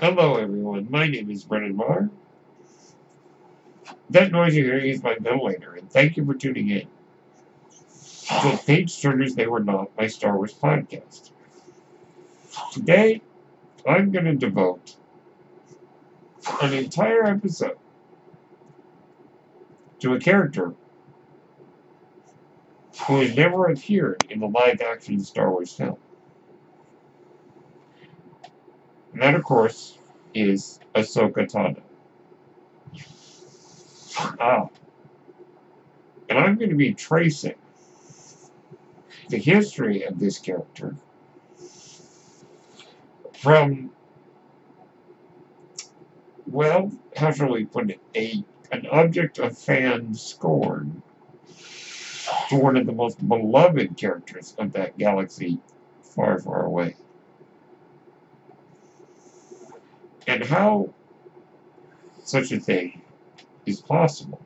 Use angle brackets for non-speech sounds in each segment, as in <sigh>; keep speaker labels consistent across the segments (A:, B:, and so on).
A: Hello everyone, my name is Brennan Marr. That noise you're hearing is my ventilator, and thank you for tuning in to Page Turners They Were Not, my Star Wars podcast. Today, I'm going to devote an entire episode to a character who has never appeared in a live-action Star Wars film. And that, of course, is Ahsoka Tano. Ah. And I'm going to be tracing the history of this character from, well, how shall we put it, a, an object of fan scorn to one of the most beloved characters of that galaxy far, far away. And how such a thing is possible.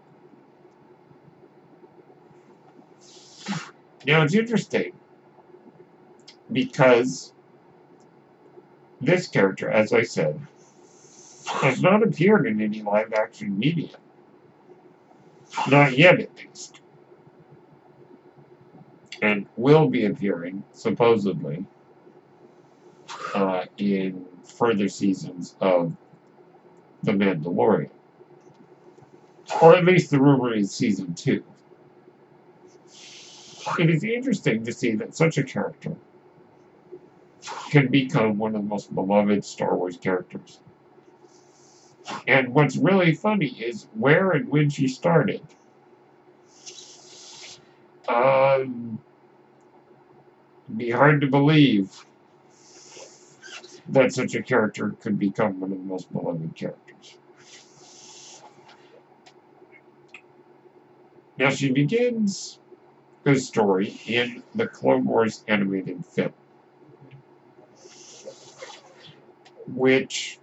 A: Now it's interesting because this character, as I said, has not appeared in any live action media. Not yet, at least. And will be appearing, supposedly, uh, in further seasons of The Mandalorian. Or at least the rumor is season two. It is interesting to see that such a character can become one of the most beloved Star Wars characters. And what's really funny is where and when she started. Um, be hard to believe that such a character could become one of the most beloved characters. Now she begins the story in the Clone Wars animated film, which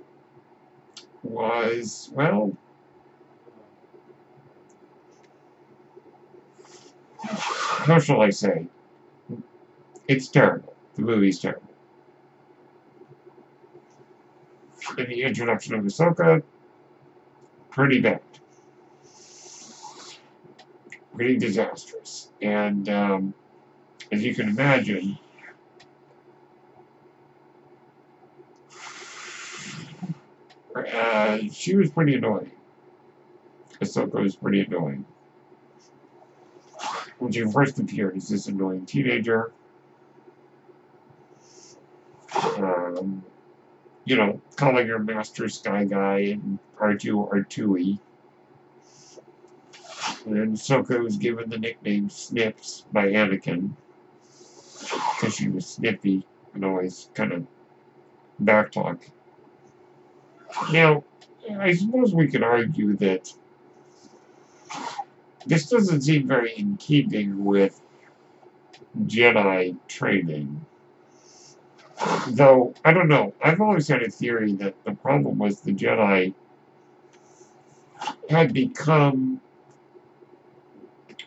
A: was, well, how shall I say? It's terrible. The movie's terrible. In the introduction of Ahsoka, pretty bad. Pretty disastrous. And um, as you can imagine, uh, she was pretty annoying. Ahsoka was pretty annoying. When she first appeared as this annoying teenager, um, you know, calling her Master Sky Guy and R2 R2E. And Ahsoka was given the nickname Snips by Anakin because she was snippy and always kind of backtalk. Now, I suppose we could argue that this doesn't seem very in keeping with Jedi training. Though, I don't know. I've always had a theory that the problem was the Jedi had become...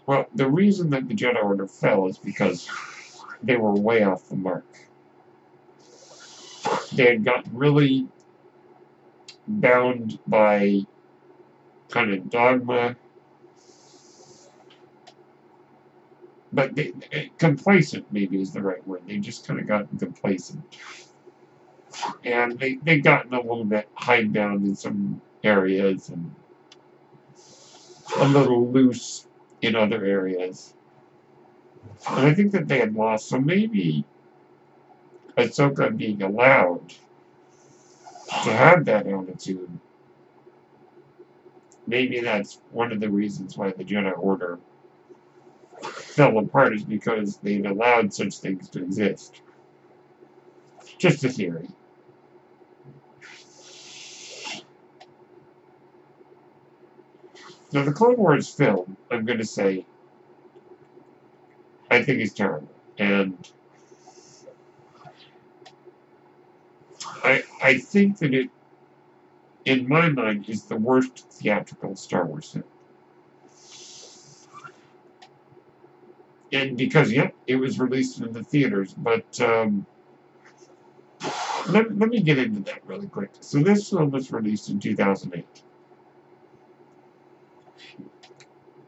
A: Well, the reason that the Jedi Order fell is because they were way off the mark. They had gotten really bound by kind of dogma but they, complacent maybe is the right word. They just kind of gotten complacent. And they, they've gotten a little bit hidebound in some areas and a little loose in other areas. And I think that they had lost, so maybe Ahsoka being allowed to have that attitude, maybe that's one of the reasons why the Jedi Order fell apart is because they've allowed such things to exist. Just a theory. Now, the Clone Wars film, I'm going to say, I think is terrible. And I, I think that it, in my mind, is the worst theatrical Star Wars film. And because, yep, it was released in the theaters, but um, let, let me get into that really quick. So this film was released in 2008.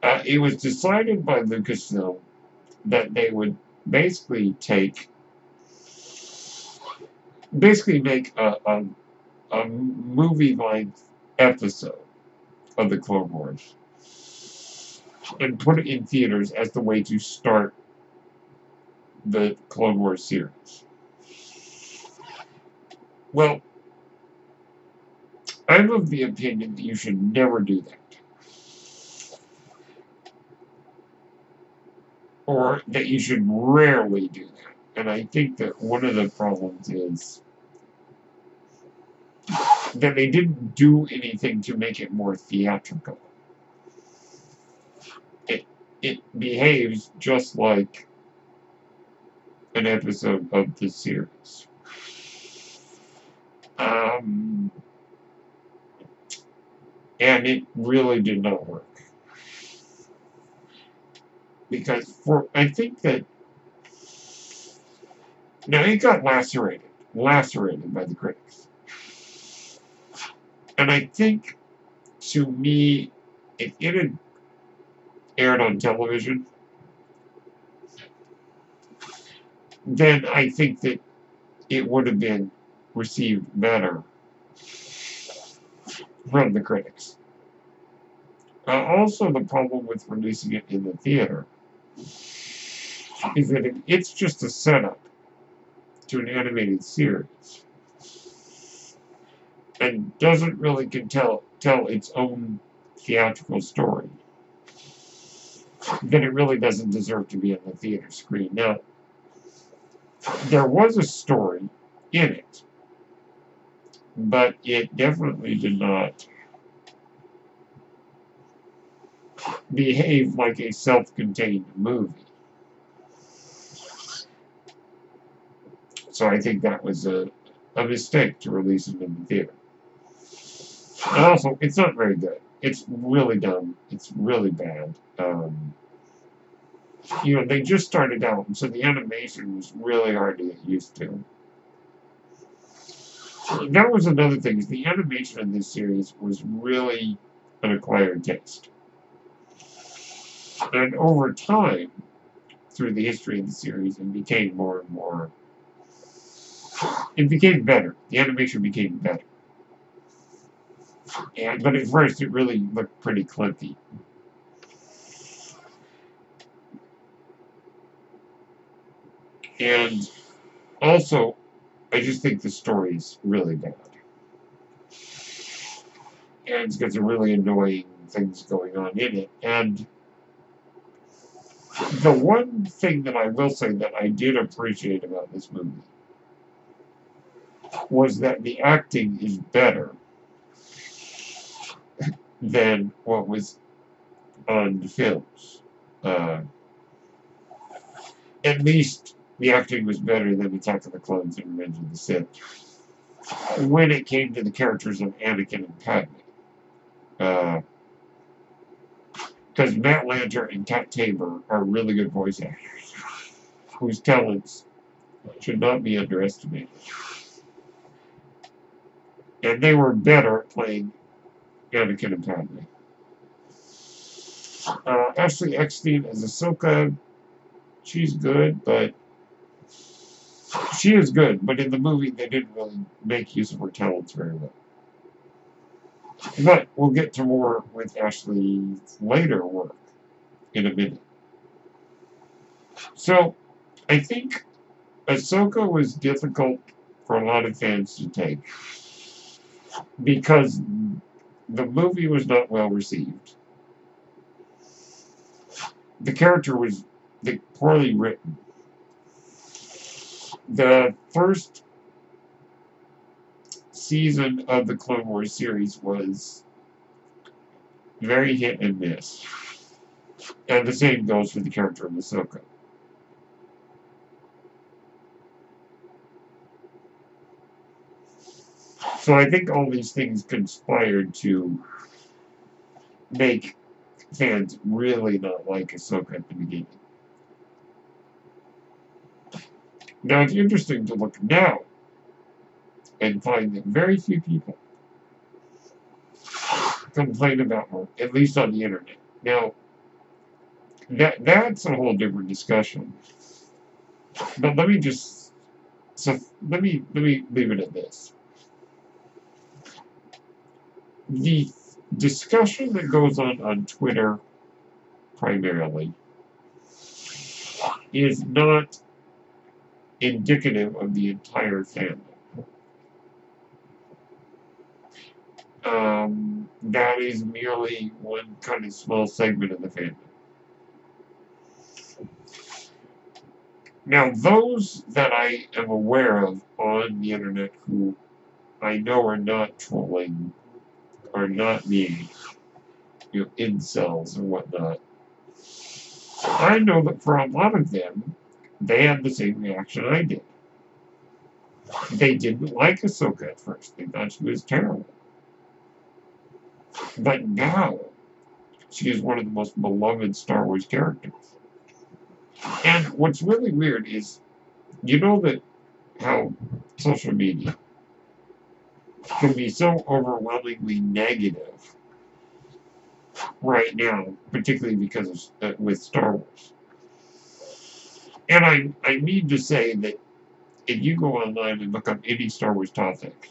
A: Uh, it was decided by Lucasfilm that they would basically take, basically make a, a, a movie-length episode of the Clone Wars and put it in theaters as the way to start the Clone Wars series. Well, I'm of the opinion that you should never do that. Or that you should rarely do that. And I think that one of the problems is that they didn't do anything to make it more theatrical. It, behaves just like an episode of the series. Um, and it really did not work. Because for I think that now it got lacerated, lacerated by the critics. And I think to me, if it had aired on television, then I think that it would have been received better from the critics. Uh, also, the problem with releasing it in the theater is that it, it's just a setup to an animated series and doesn't really can tell, tell its own theatrical story. <laughs> Then it really doesn't deserve to be on the theater screen. Now, there was a story in it but it definitely did not behave like a self-contained movie. So I think that was a, a mistake to release it in the theater. And also, it's not very good. It's really dumb. It's really bad. Um, you know, they just started out, so the animation was really hard to get used to that was another thing, is the animation in this series was really an acquired taste. And over time, through the history of the series, it became more and more... It became better. The animation became better. And, but at first, it really looked pretty clunky. And also, I just think the story's really bad. And it's got some really annoying things going on in it. And the one thing that I will say that I did appreciate about this movie was that the acting is better than what was on the films. Uh, at least the acting was better than Attack of the Clones and Revenge of the Sith. When it came to the characters of Anakin and Padme. Because uh, Matt Lanter and Kat Taber are really good voice actors, whose talents should not be underestimated. And they were better at playing Anakin and Padme. Uh, Ashley Eckstein as Ahsoka, she's good, but she is good, but in the movie they didn't really make use of her talents very well. But we'll get to more with Ashley's later work in a minute. So, I think Ahsoka was difficult for a lot of fans to take because the movie was not well received. The character was poorly written the first season of the Clone Wars series was very hit and miss. And the same goes for the character of Ahsoka. So I think all these things conspired to make fans really not like Ahsoka at the beginning. Now, it's interesting to look now and find that very few people complain about her, at least on the internet. Now, that that's a whole different discussion. But let me just so let me let me leave it at this. The discussion that goes on on Twitter primarily is not indicative of the entire fandom. Um, that is merely one kind of small segment of the fandom. Now, those that I am aware of on the internet who I know are not trolling, are not being, you know, incels and whatnot, I know that for a lot of them, they had the same reaction I did. They didn't like Ahsoka at first. They thought she was terrible. But now, she is one of the most beloved Star Wars characters. And what's really weird is, you know that how social media can be so overwhelmingly negative right now, particularly because of uh, with Star Wars. And I I need to say that if you go online and look up any Star Wars topic,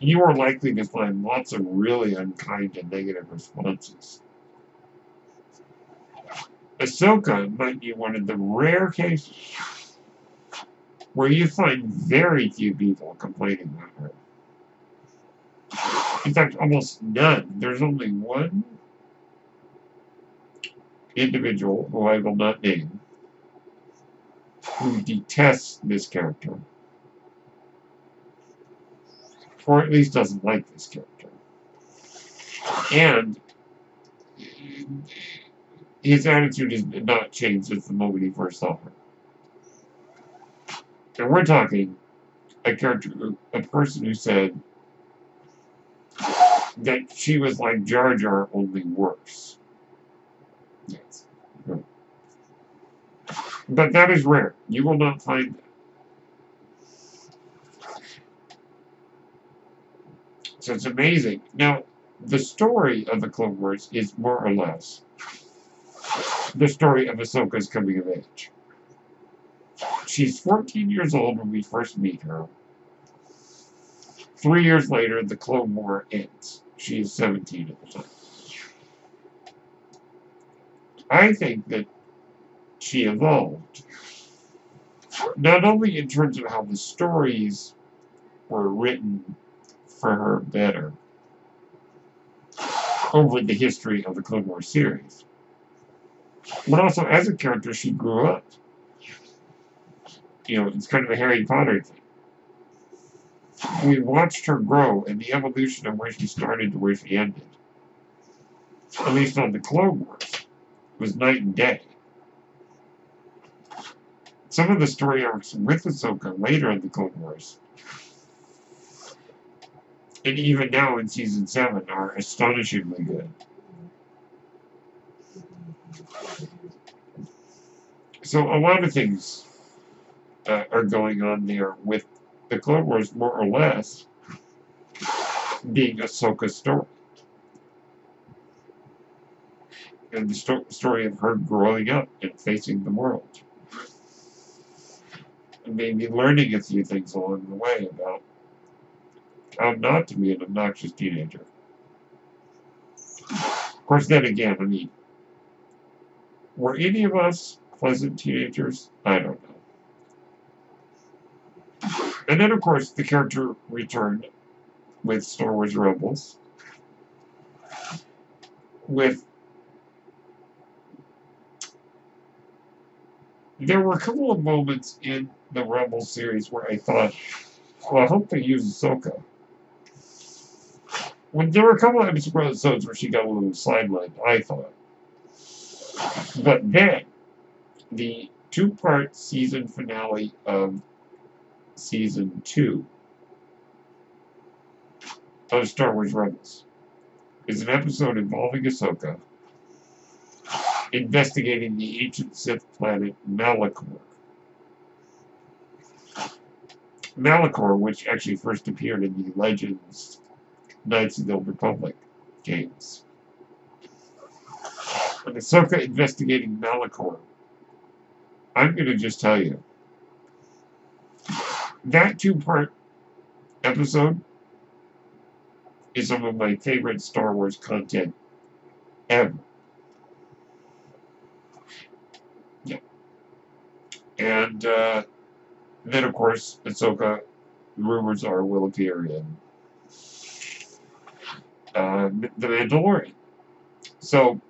A: you are likely to find lots of really unkind and negative responses. Ahsoka might be one of the rare cases where you find very few people complaining about her. In fact, almost none. There's only one individual who I will not name who detests this character. Or at least doesn't like this character. And his attitude has not changed since the moment he first saw her. And we're talking a character, a person who said that she was like Jar Jar, only worse. Yes. But that is rare. You will not find that. So it's amazing. Now, the story of the Clone Wars is more or less the story of Ahsoka's coming of age. She's 14 years old when we first meet her. Three years later, the Clone War ends. She is 17 at the time. I think that she evolved, not only in terms of how the stories were written for her better over the history of the Clone Wars series, but also as a character, she grew up. You know, it's kind of a Harry Potter thing. We watched her grow and the evolution of where she started to where she ended. At least on the Clone Wars. was night and day. Some of the story arcs with Ahsoka later in the Clone Wars, and even now in Season 7, are astonishingly good. So a lot of things uh, are going on there with the Clone Wars, more or less, being Ahsoka's story. And the sto story of her growing up and facing the world. And maybe learning a few things along the way about how not to be an obnoxious teenager. Of course, then again, I mean, were any of us pleasant teenagers? I don't know. And then, of course, the character returned with Star Wars Rebels. With there were a couple of moments in the Rebels series where I thought, well, I hope they use Ahsoka. When there were a couple of episodes where she got a little sidelined, I thought. But then, the two-part season finale of Season 2 of Star Wars Rebels is an episode involving Ahsoka investigating the ancient Sith planet Malachor. Malachor, which actually first appeared in the Legends Knights of the Old Republic games. And Ahsoka investigating Malachor, I'm going to just tell you, that two-part episode is some of my favorite Star Wars content ever. Yeah. And uh, then, of course, Ahsoka, rumors are, will appear in uh, The Mandalorian. So,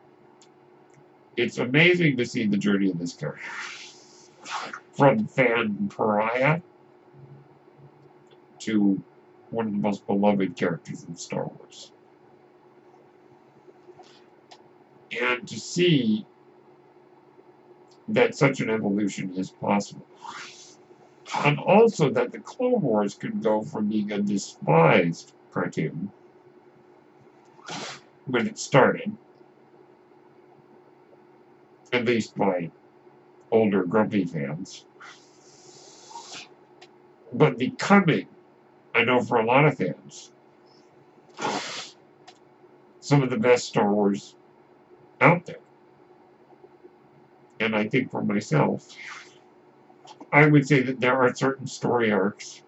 A: it's amazing to see the journey of this character. From fan pariah to one of the most beloved characters in Star Wars. And to see that such an evolution is possible. And also that the Clone Wars could go from being a despised cartoon when it started, at least by older grumpy fans, but becoming I know for a lot of fans, some of the best Star Wars out there. And I think for myself, I would say that there are certain story arcs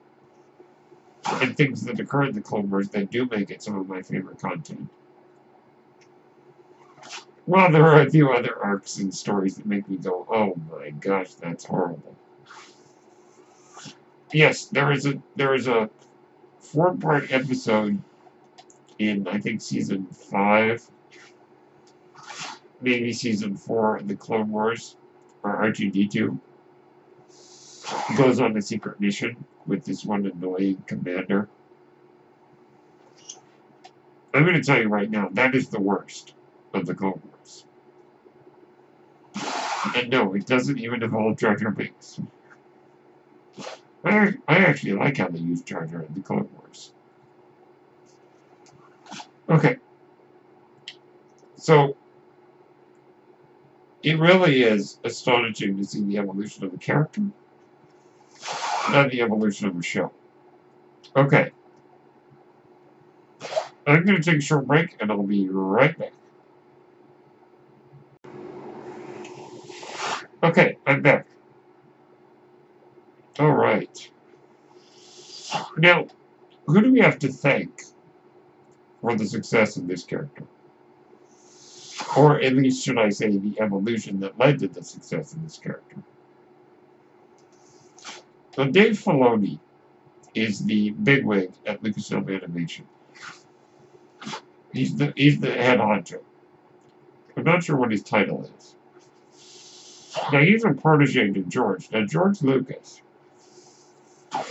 A: and things that occur in the Clone Wars that do make it some of my favorite content. Well, there are a few other arcs and stories that make me go, oh my gosh, that's horrible. Yes, there is a there is a four-part episode in, I think, season five, maybe season four of the Clone Wars, or R2-D2, <laughs> goes on a secret mission with this one annoying commander. I'm going to tell you right now, that is the worst of the Clone Wars. And no, it doesn't even involve Jar Jar Binks. I, I actually like how they use Jar Jar in the Clone Wars. Okay. So, it really is astonishing to see the evolution of a character, not the evolution of the show. Okay. I'm going to take a short break, and I'll be right back. Okay, I'm back. All right. Now, who do we have to thank for the success of this character? Or at least, should I say, the evolution that led to the success of this character? So Dave Filoni is the bigwig at Lucasfilm Animation. He's the he's the head honcho. I'm not sure what his title is. Now he's a protege to George. Now George Lucas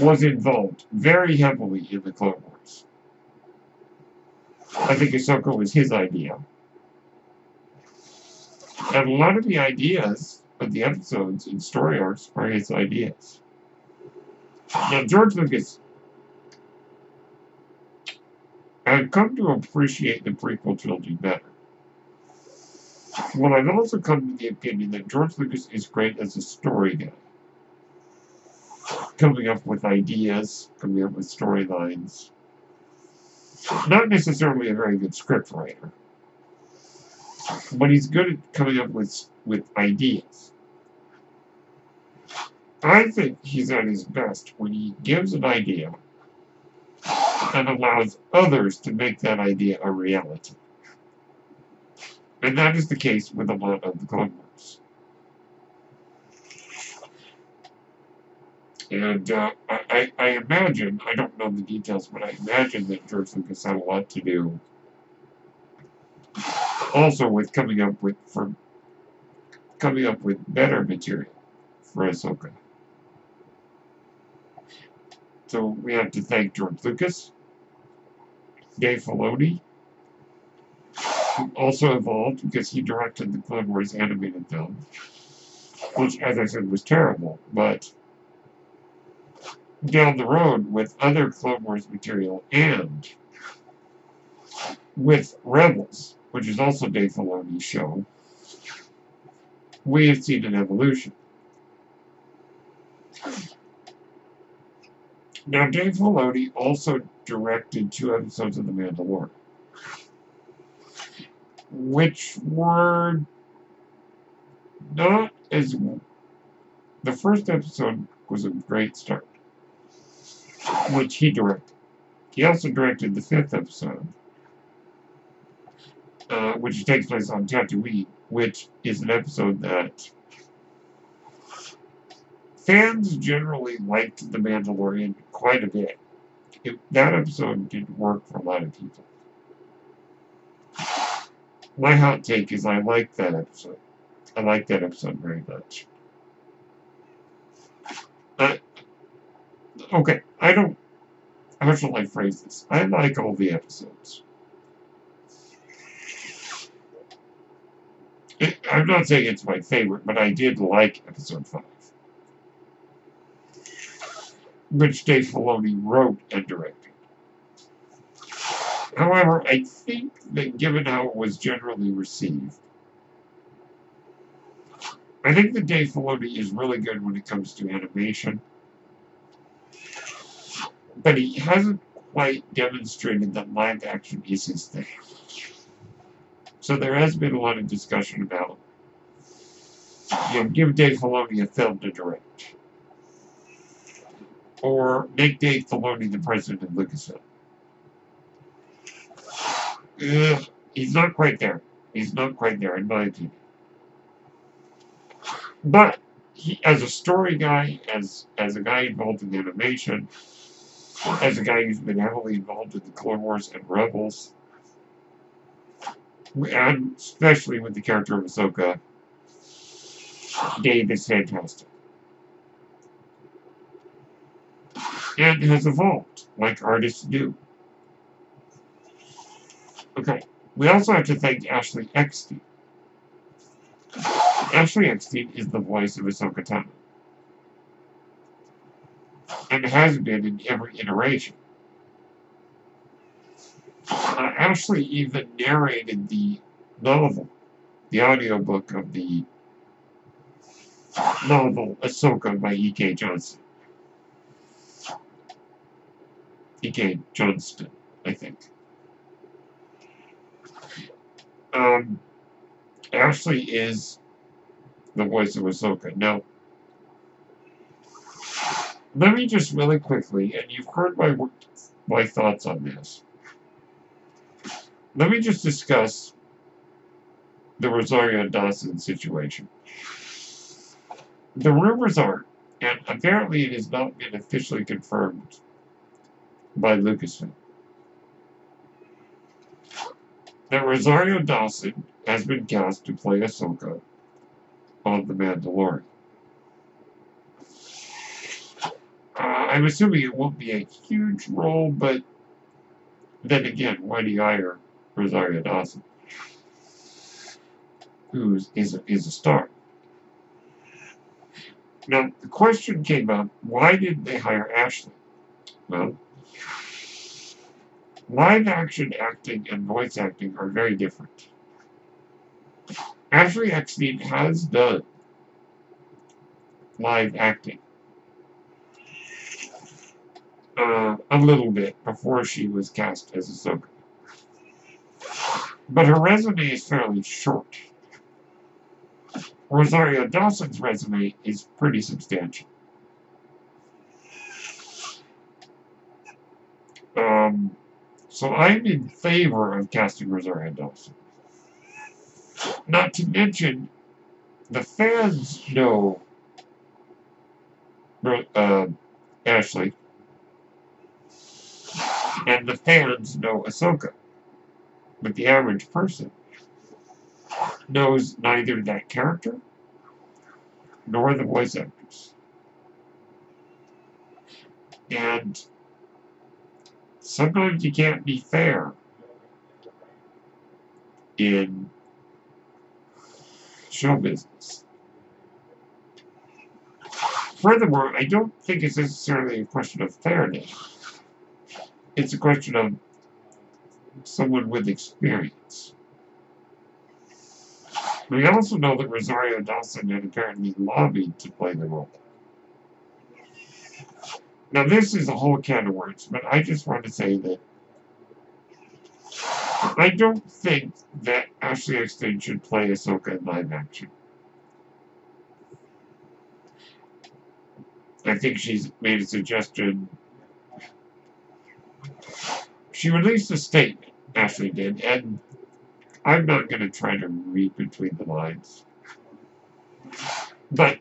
A: was involved very heavily in the Clone Wars. I think Ahsoka was his idea. And a lot of the ideas of the episodes and story arcs are his ideas. Now, George Lucas, I've come to appreciate the prequel trilogy better. Well, I've also come to the opinion that George Lucas is great as a story guy coming up with ideas, coming up with storylines. Not necessarily a very good script writer, but he's good at coming up with, with ideas. I think he's at his best when he gives an idea and allows others to make that idea a reality. And that is the case with a lot of the Clone. And uh, I, I imagine, I don't know the details, but I imagine that George Lucas had a lot to do also with coming up with for coming up with better material for Ahsoka. So we have to thank George Lucas, Dave Filoni, who also involved because he directed the Clone Wars animated film, which, as I said, was terrible, but down the road with other Clone Wars material and with Rebels, which is also Dave Filoni's show, we have seen an evolution. Now, Dave Filoni also directed two episodes of The Mandalorian, which were not as. The first episode was a great start, which he directed. He also directed the fifth episode, uh, which takes place on Tatooine, which is an episode that fans generally liked The Mandalorian quite a bit. It, that episode didn't work for a lot of people. My hot take is I like that episode. I like that episode very much. Uh, okay, I don't. How shall I phrase this? I like all the episodes. It, I'm not saying it's my favorite, but I did like episode 5 which Dave Filoni wrote and directed. However, I think that given how it was generally received, I think that Dave Filoni is really good when it comes to animation, but he hasn't quite demonstrated that live action is his thing. So there has been a lot of discussion about, you know, give Dave Filoni a film to direct or make Dave Filoni the president of Lucasfilm. Ugh, he's not quite there. He's not quite there, in my opinion. But he, as a story guy, as as a guy involved in animation, as a guy who's been heavily involved in the Clone Wars and Rebels, and especially with the character of Ahsoka, Dave is fantastic. And has evolved, like artists do. Okay, we also have to thank Ashley Eckstein. Ashley Eckstein is the voice of Ahsoka Tano. And has been in every iteration. Uh, Ashley even narrated the novel, the audiobook of the novel Ahsoka by E.K. Johnston. E.K. Johnston, I think. Um, Ashley is the voice of Ahsoka. Now, let me just really quickly, and you've heard my my thoughts on this. Let me just discuss the Rosario Dawson situation. The rumors are, and apparently it has not been officially confirmed by Lucasfilm. That Rosario Dawson has been cast to play Ahsoka on The Mandalorian. Uh, I'm assuming it won't be a huge role, but then again, why do you hire Rosario Dawson? Who is a, is a star. Now, the question came up, why did they hire Ashley? Well, Live action acting and voice acting are very different. Ashley Eckstein has done live acting uh, a little bit before she was cast as a Ahsoka. But her resume is fairly short. Rosario Dawson's resume is pretty substantial. Um, so I'm in favor of casting Rosario Dawson. Not to mention, the fans know uh, Ashley, and the fans know Ahsoka. But the average person knows neither that character nor the voice actors. And sometimes you can't be fair in show business. Furthermore, I don't think it's necessarily a question of fairness. It's a question of someone with experience. We also know that Rosario Dawson had apparently lobbied to play the role. Now, this is a whole can of words, but I just want to say that I don't think that Ashley Eckstein should play Ahsoka in live action. I think she's made a suggestion. She released a statement, Ashley did, and I'm not going to try to read between the lines. But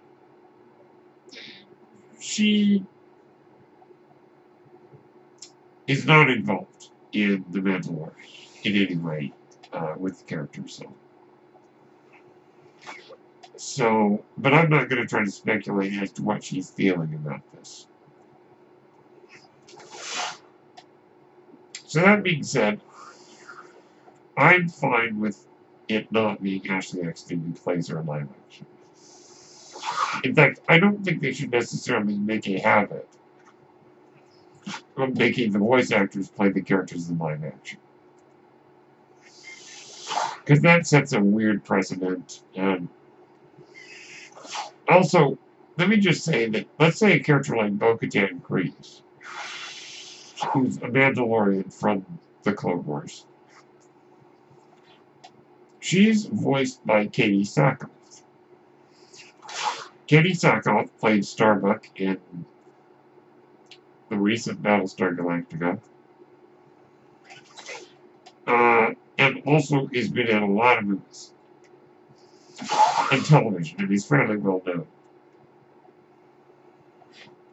A: she is not involved in The Mandalorian in any way uh, with the character, so. So, but I'm not going to try to speculate as to what she's feeling about this. So that being said, I'm fine with it not being Ashley Eckstein who plays her in live action. In fact, I don't think they should necessarily make a habit making the voice actors play the characters in live action. Because that sets a weird precedent. And also, let me just say that, let's say a character like Bo-Katan Kryze, who's a Mandalorian from the Clone Wars. She's voiced by Katee Sackhoff. Katee Sackhoff played Starbuck in the recent Battlestar Galactica. Uh, and also he's been in a lot of movies and television, and he's fairly well known.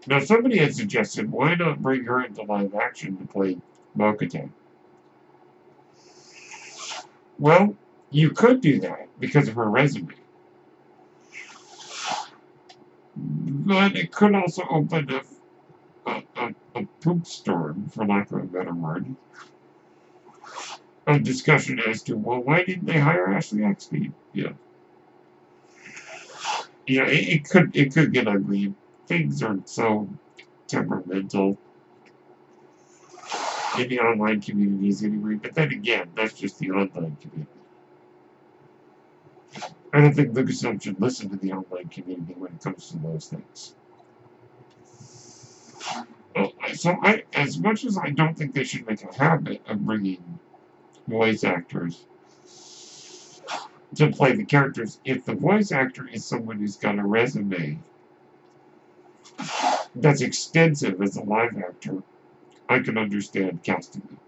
A: Now, somebody had suggested, why not bring her into live action to play Bo-Katan? Well, you could do that because of her resume. But it could also open a, a, a, a poop storm, for lack of a better word, of discussion as to, well, why didn't they hire Ashley Eckstein? Yeah. Know, it, it could it could get ugly. Things are so temperamental in the online communities anyway. But then again, that's just the online community. I don't think Lucasfilm should listen to the online community when it comes to those things. So I, as much as I don't think they should make a habit of bringing voice actors to play the characters, if the voice actor is someone who's got a resume that's extensive as a live actor, I can understand casting them.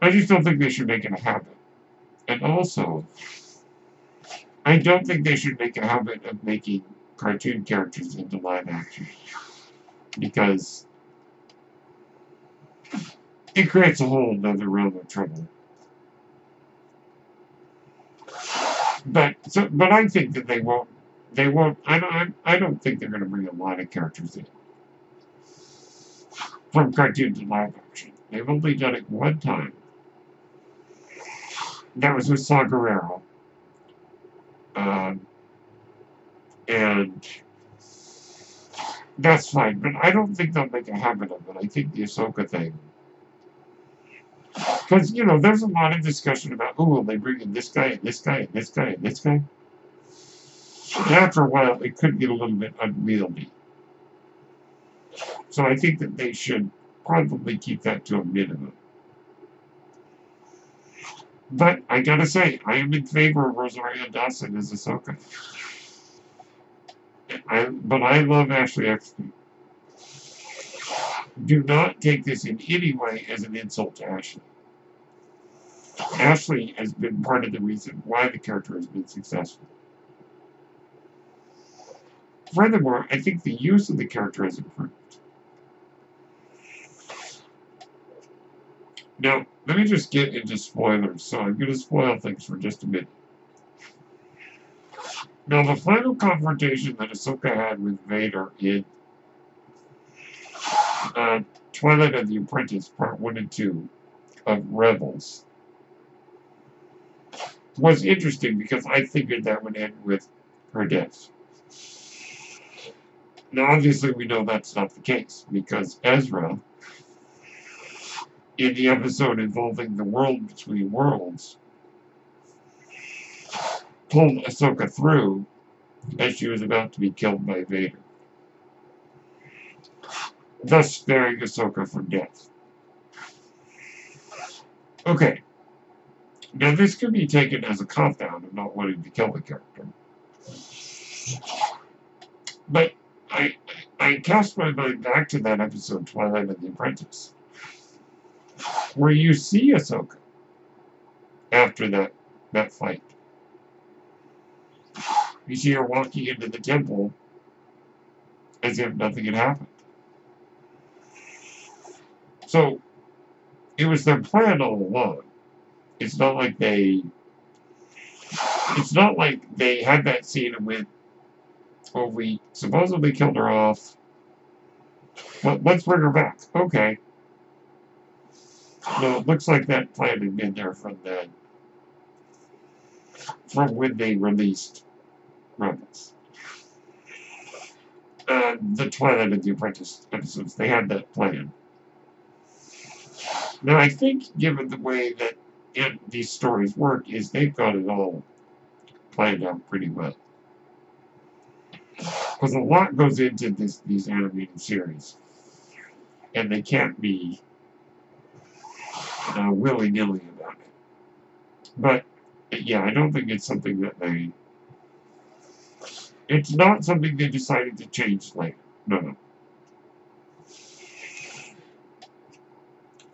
A: I just don't think they should make it a habit. And also, I don't think they should make a habit of making cartoon characters into live action. Because it creates a whole other realm of trouble. But so, but I think that they won't. They won't. I don't. I don't think they're going to bring a lot of characters in from cartoon to live action. They've only done it one time. That was with Saw Gerrera. Um, and that's fine, but I don't think they'll make a habit of it. I think the Ahsoka thing because, you know, there's a lot of discussion about, oh, will they bring in this guy and this guy and this guy and this guy? And after a while, it could get a little bit unwieldy. So I think that they should probably keep that to a minimum. But I gotta say, I am in favor of Rosario Dawson as Ahsoka. I, but I love Ashley Eckstein. Do not take this in any way as an insult to Ashley. Ashley has been part of the reason why the character has been successful. Furthermore, I think the use of the character has improved. Now, let me just get into spoilers, so I'm going to spoil things for just a minute. Now, the final confrontation that Ahsoka had with Vader in uh, Twilight of the Apprentice, Part 1 and 2 of Rebels, was interesting because I figured that would end with her death. Now, obviously, we know that's not the case because Ezra, in the episode involving the world between worlds, pulled Ahsoka through as she was about to be killed by Vader. thus sparing Ahsoka from death. Okay. Now this could be taken as a cop-out of not wanting to kill the character. But I I cast my mind back to that episode, Twilight of the Apprentice, where you see Ahsoka after that that fight. You see her walking into the temple as if nothing had happened. So it was their plan all along. It's not like they it's not like they had that scene and went, well, we supposedly killed her off. But let's bring her back. Okay. No, it looks like that plan had been there from the from when they released Uh, the Twilight of the Apprentice episodes, they had that plan. Now, I think, given the way that it, these stories work, is they've got it all planned out pretty well. Because a lot goes into this these animated series. And they can't be uh, willy-nilly about it. But, yeah, I don't think it's something that they... It's not something they decided to change later. No, no.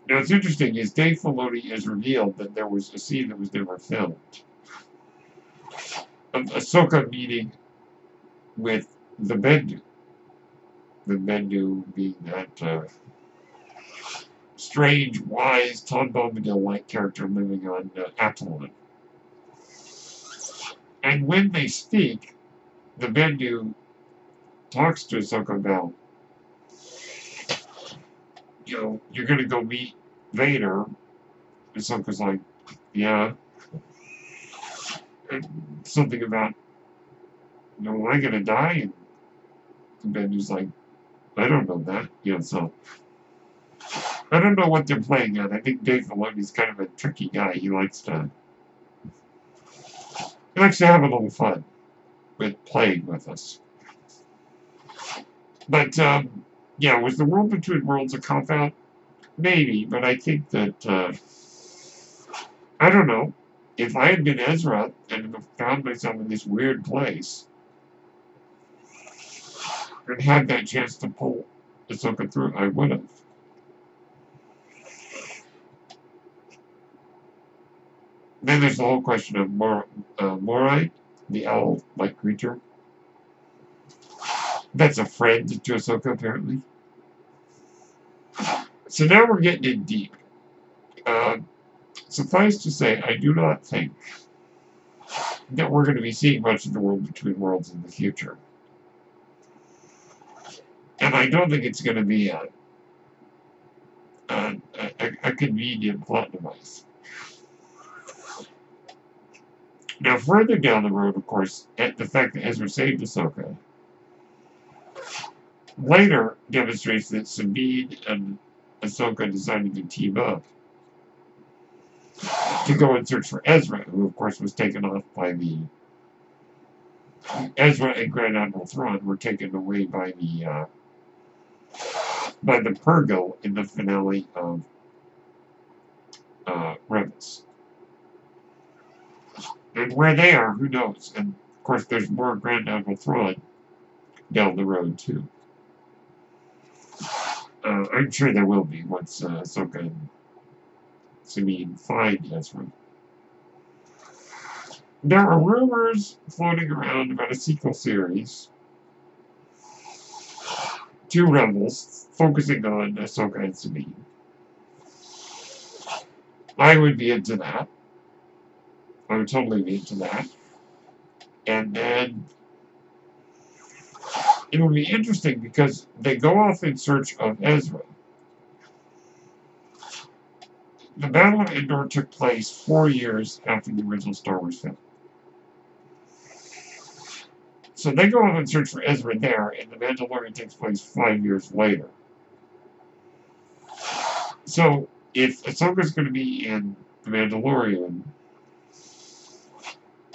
A: Now, what's interesting is Dave Filoni has revealed that there was a scene that was never filmed. Of Ahsoka meeting with the Bendu. The Bendu being that uh, strange, wise, Tom Bombadil-like character living on uh, Atollon. And when they speak, the Bendu talks to Ahsoka about, you know, you're to go meet Vader. And Ahsoka's like, yeah. And something about, you know, am I to die? And Bendu's like, I don't know that. You know, so I don't know what they're playing at. I think Dave Filoni's kind of a tricky guy. He likes to he likes to have a little fun with playing with us. But um, yeah, was the World Between Worlds a cop out? Maybe, but I think that uh, I don't know. If I had been Ezra and found myself in this weird place and had that chance to pull Ahsoka through, I would have. Then there's the whole question of Mor uh, Morai, the owl-like creature. That's a friend to Ahsoka, apparently. So now we're getting in deep. Uh, suffice to say, I do not think that we're going to be seeing much of the world between worlds in the future. And I don't think it's going to be a, a, a, a convenient plot device. Now, further down the road, of course, at the fact that Ezra saved Ahsoka later demonstrates that Sabine and Ahsoka decided to team up to go and search for Ezra, who, of course, was taken off by the... Ezra and Grand Admiral Thrawn were taken away by the, uh, by the Purrgil in the finale of uh, Rebels. And where they are, who knows? And of course, there's more Grand Admiral Thrawn down the road too. Uh, I'm sure there will be once uh, Ahsoka and Sabine find Ezra. There are rumors floating around about a sequel series to Rebels, focusing on Ahsoka and Sabine. I would be into that. I would totally be into that. And then it would be interesting because they go off in search of Ezra. The Battle of Endor took place four years after the original Star Wars film. So they go off and search for Ezra there, and The Mandalorian takes place five years later. So, if Ahsoka's going to be in The Mandalorian,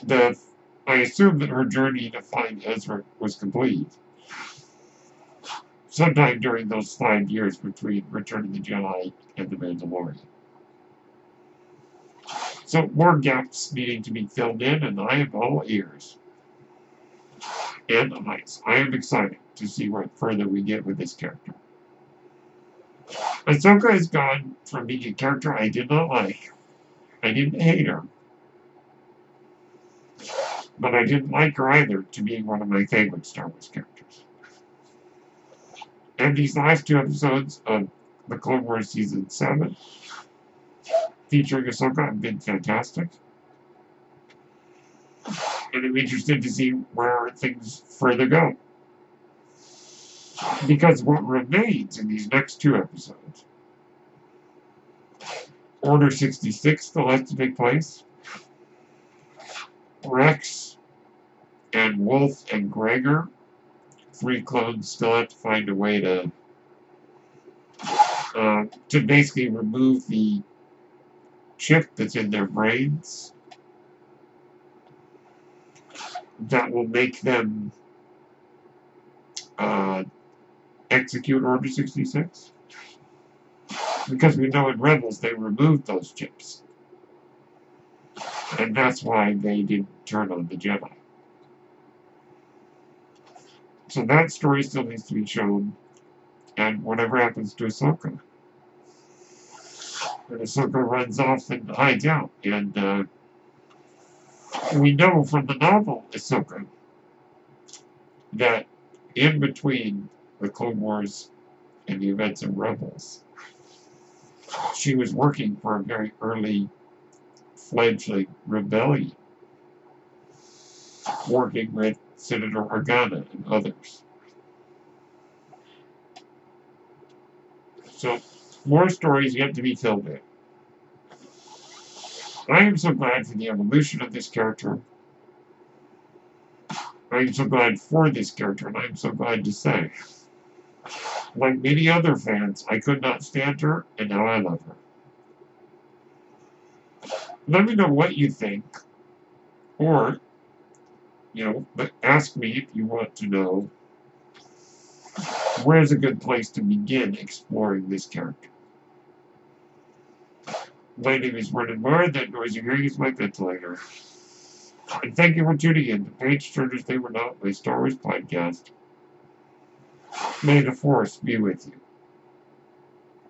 A: the I assume that her journey to find Ezra was complete. sometime during those five years between Return of the Jedi and The Mandalorian. So more gaps needing to be filled in, and I am all ears. And eyes. I am excited to see what further we get with this character. Ahsoka has gone from being a character I did not like. I didn't hate her. But I didn't like her either to being one of my favorite Star Wars characters. And these last two episodes of the Clone Wars Season 7 featuring Ahsoka have been fantastic. And I'm interested to see where things further go. Because what remains in these next two episodes Order 66 still has to take place. Rex and Wolffe and Gregor, three clones, still have to find a way to uh, to basically remove the chip that's in their brains that will make them uh, execute Order 66. Because we know in Rebels they removed those chips. And that's why they didn't turn on the Jedi. So that story still needs to be shown. And whatever happens to Ahsoka. And Ahsoka runs off and hides out. And uh, we know from the novel Ahsoka that in between the Clone Wars and the events of Rebels, she was working for a very early fledgling rebellion, working with Senator Organa and others. So, more stories yet to be filled in. I am so glad for the evolution of this character. I am so glad for this character, and I am so glad to say. Like many other fans, I could not stand her, and now I love her. Let me know what you think, or, you know, but ask me if you want to know where's a good place to begin exploring this character. My name is Brendan Moore, that noise you're hearing is my ventilator. And thank you for tuning in to Page Turners They Were Not, my Star Wars podcast. May the Force be with you.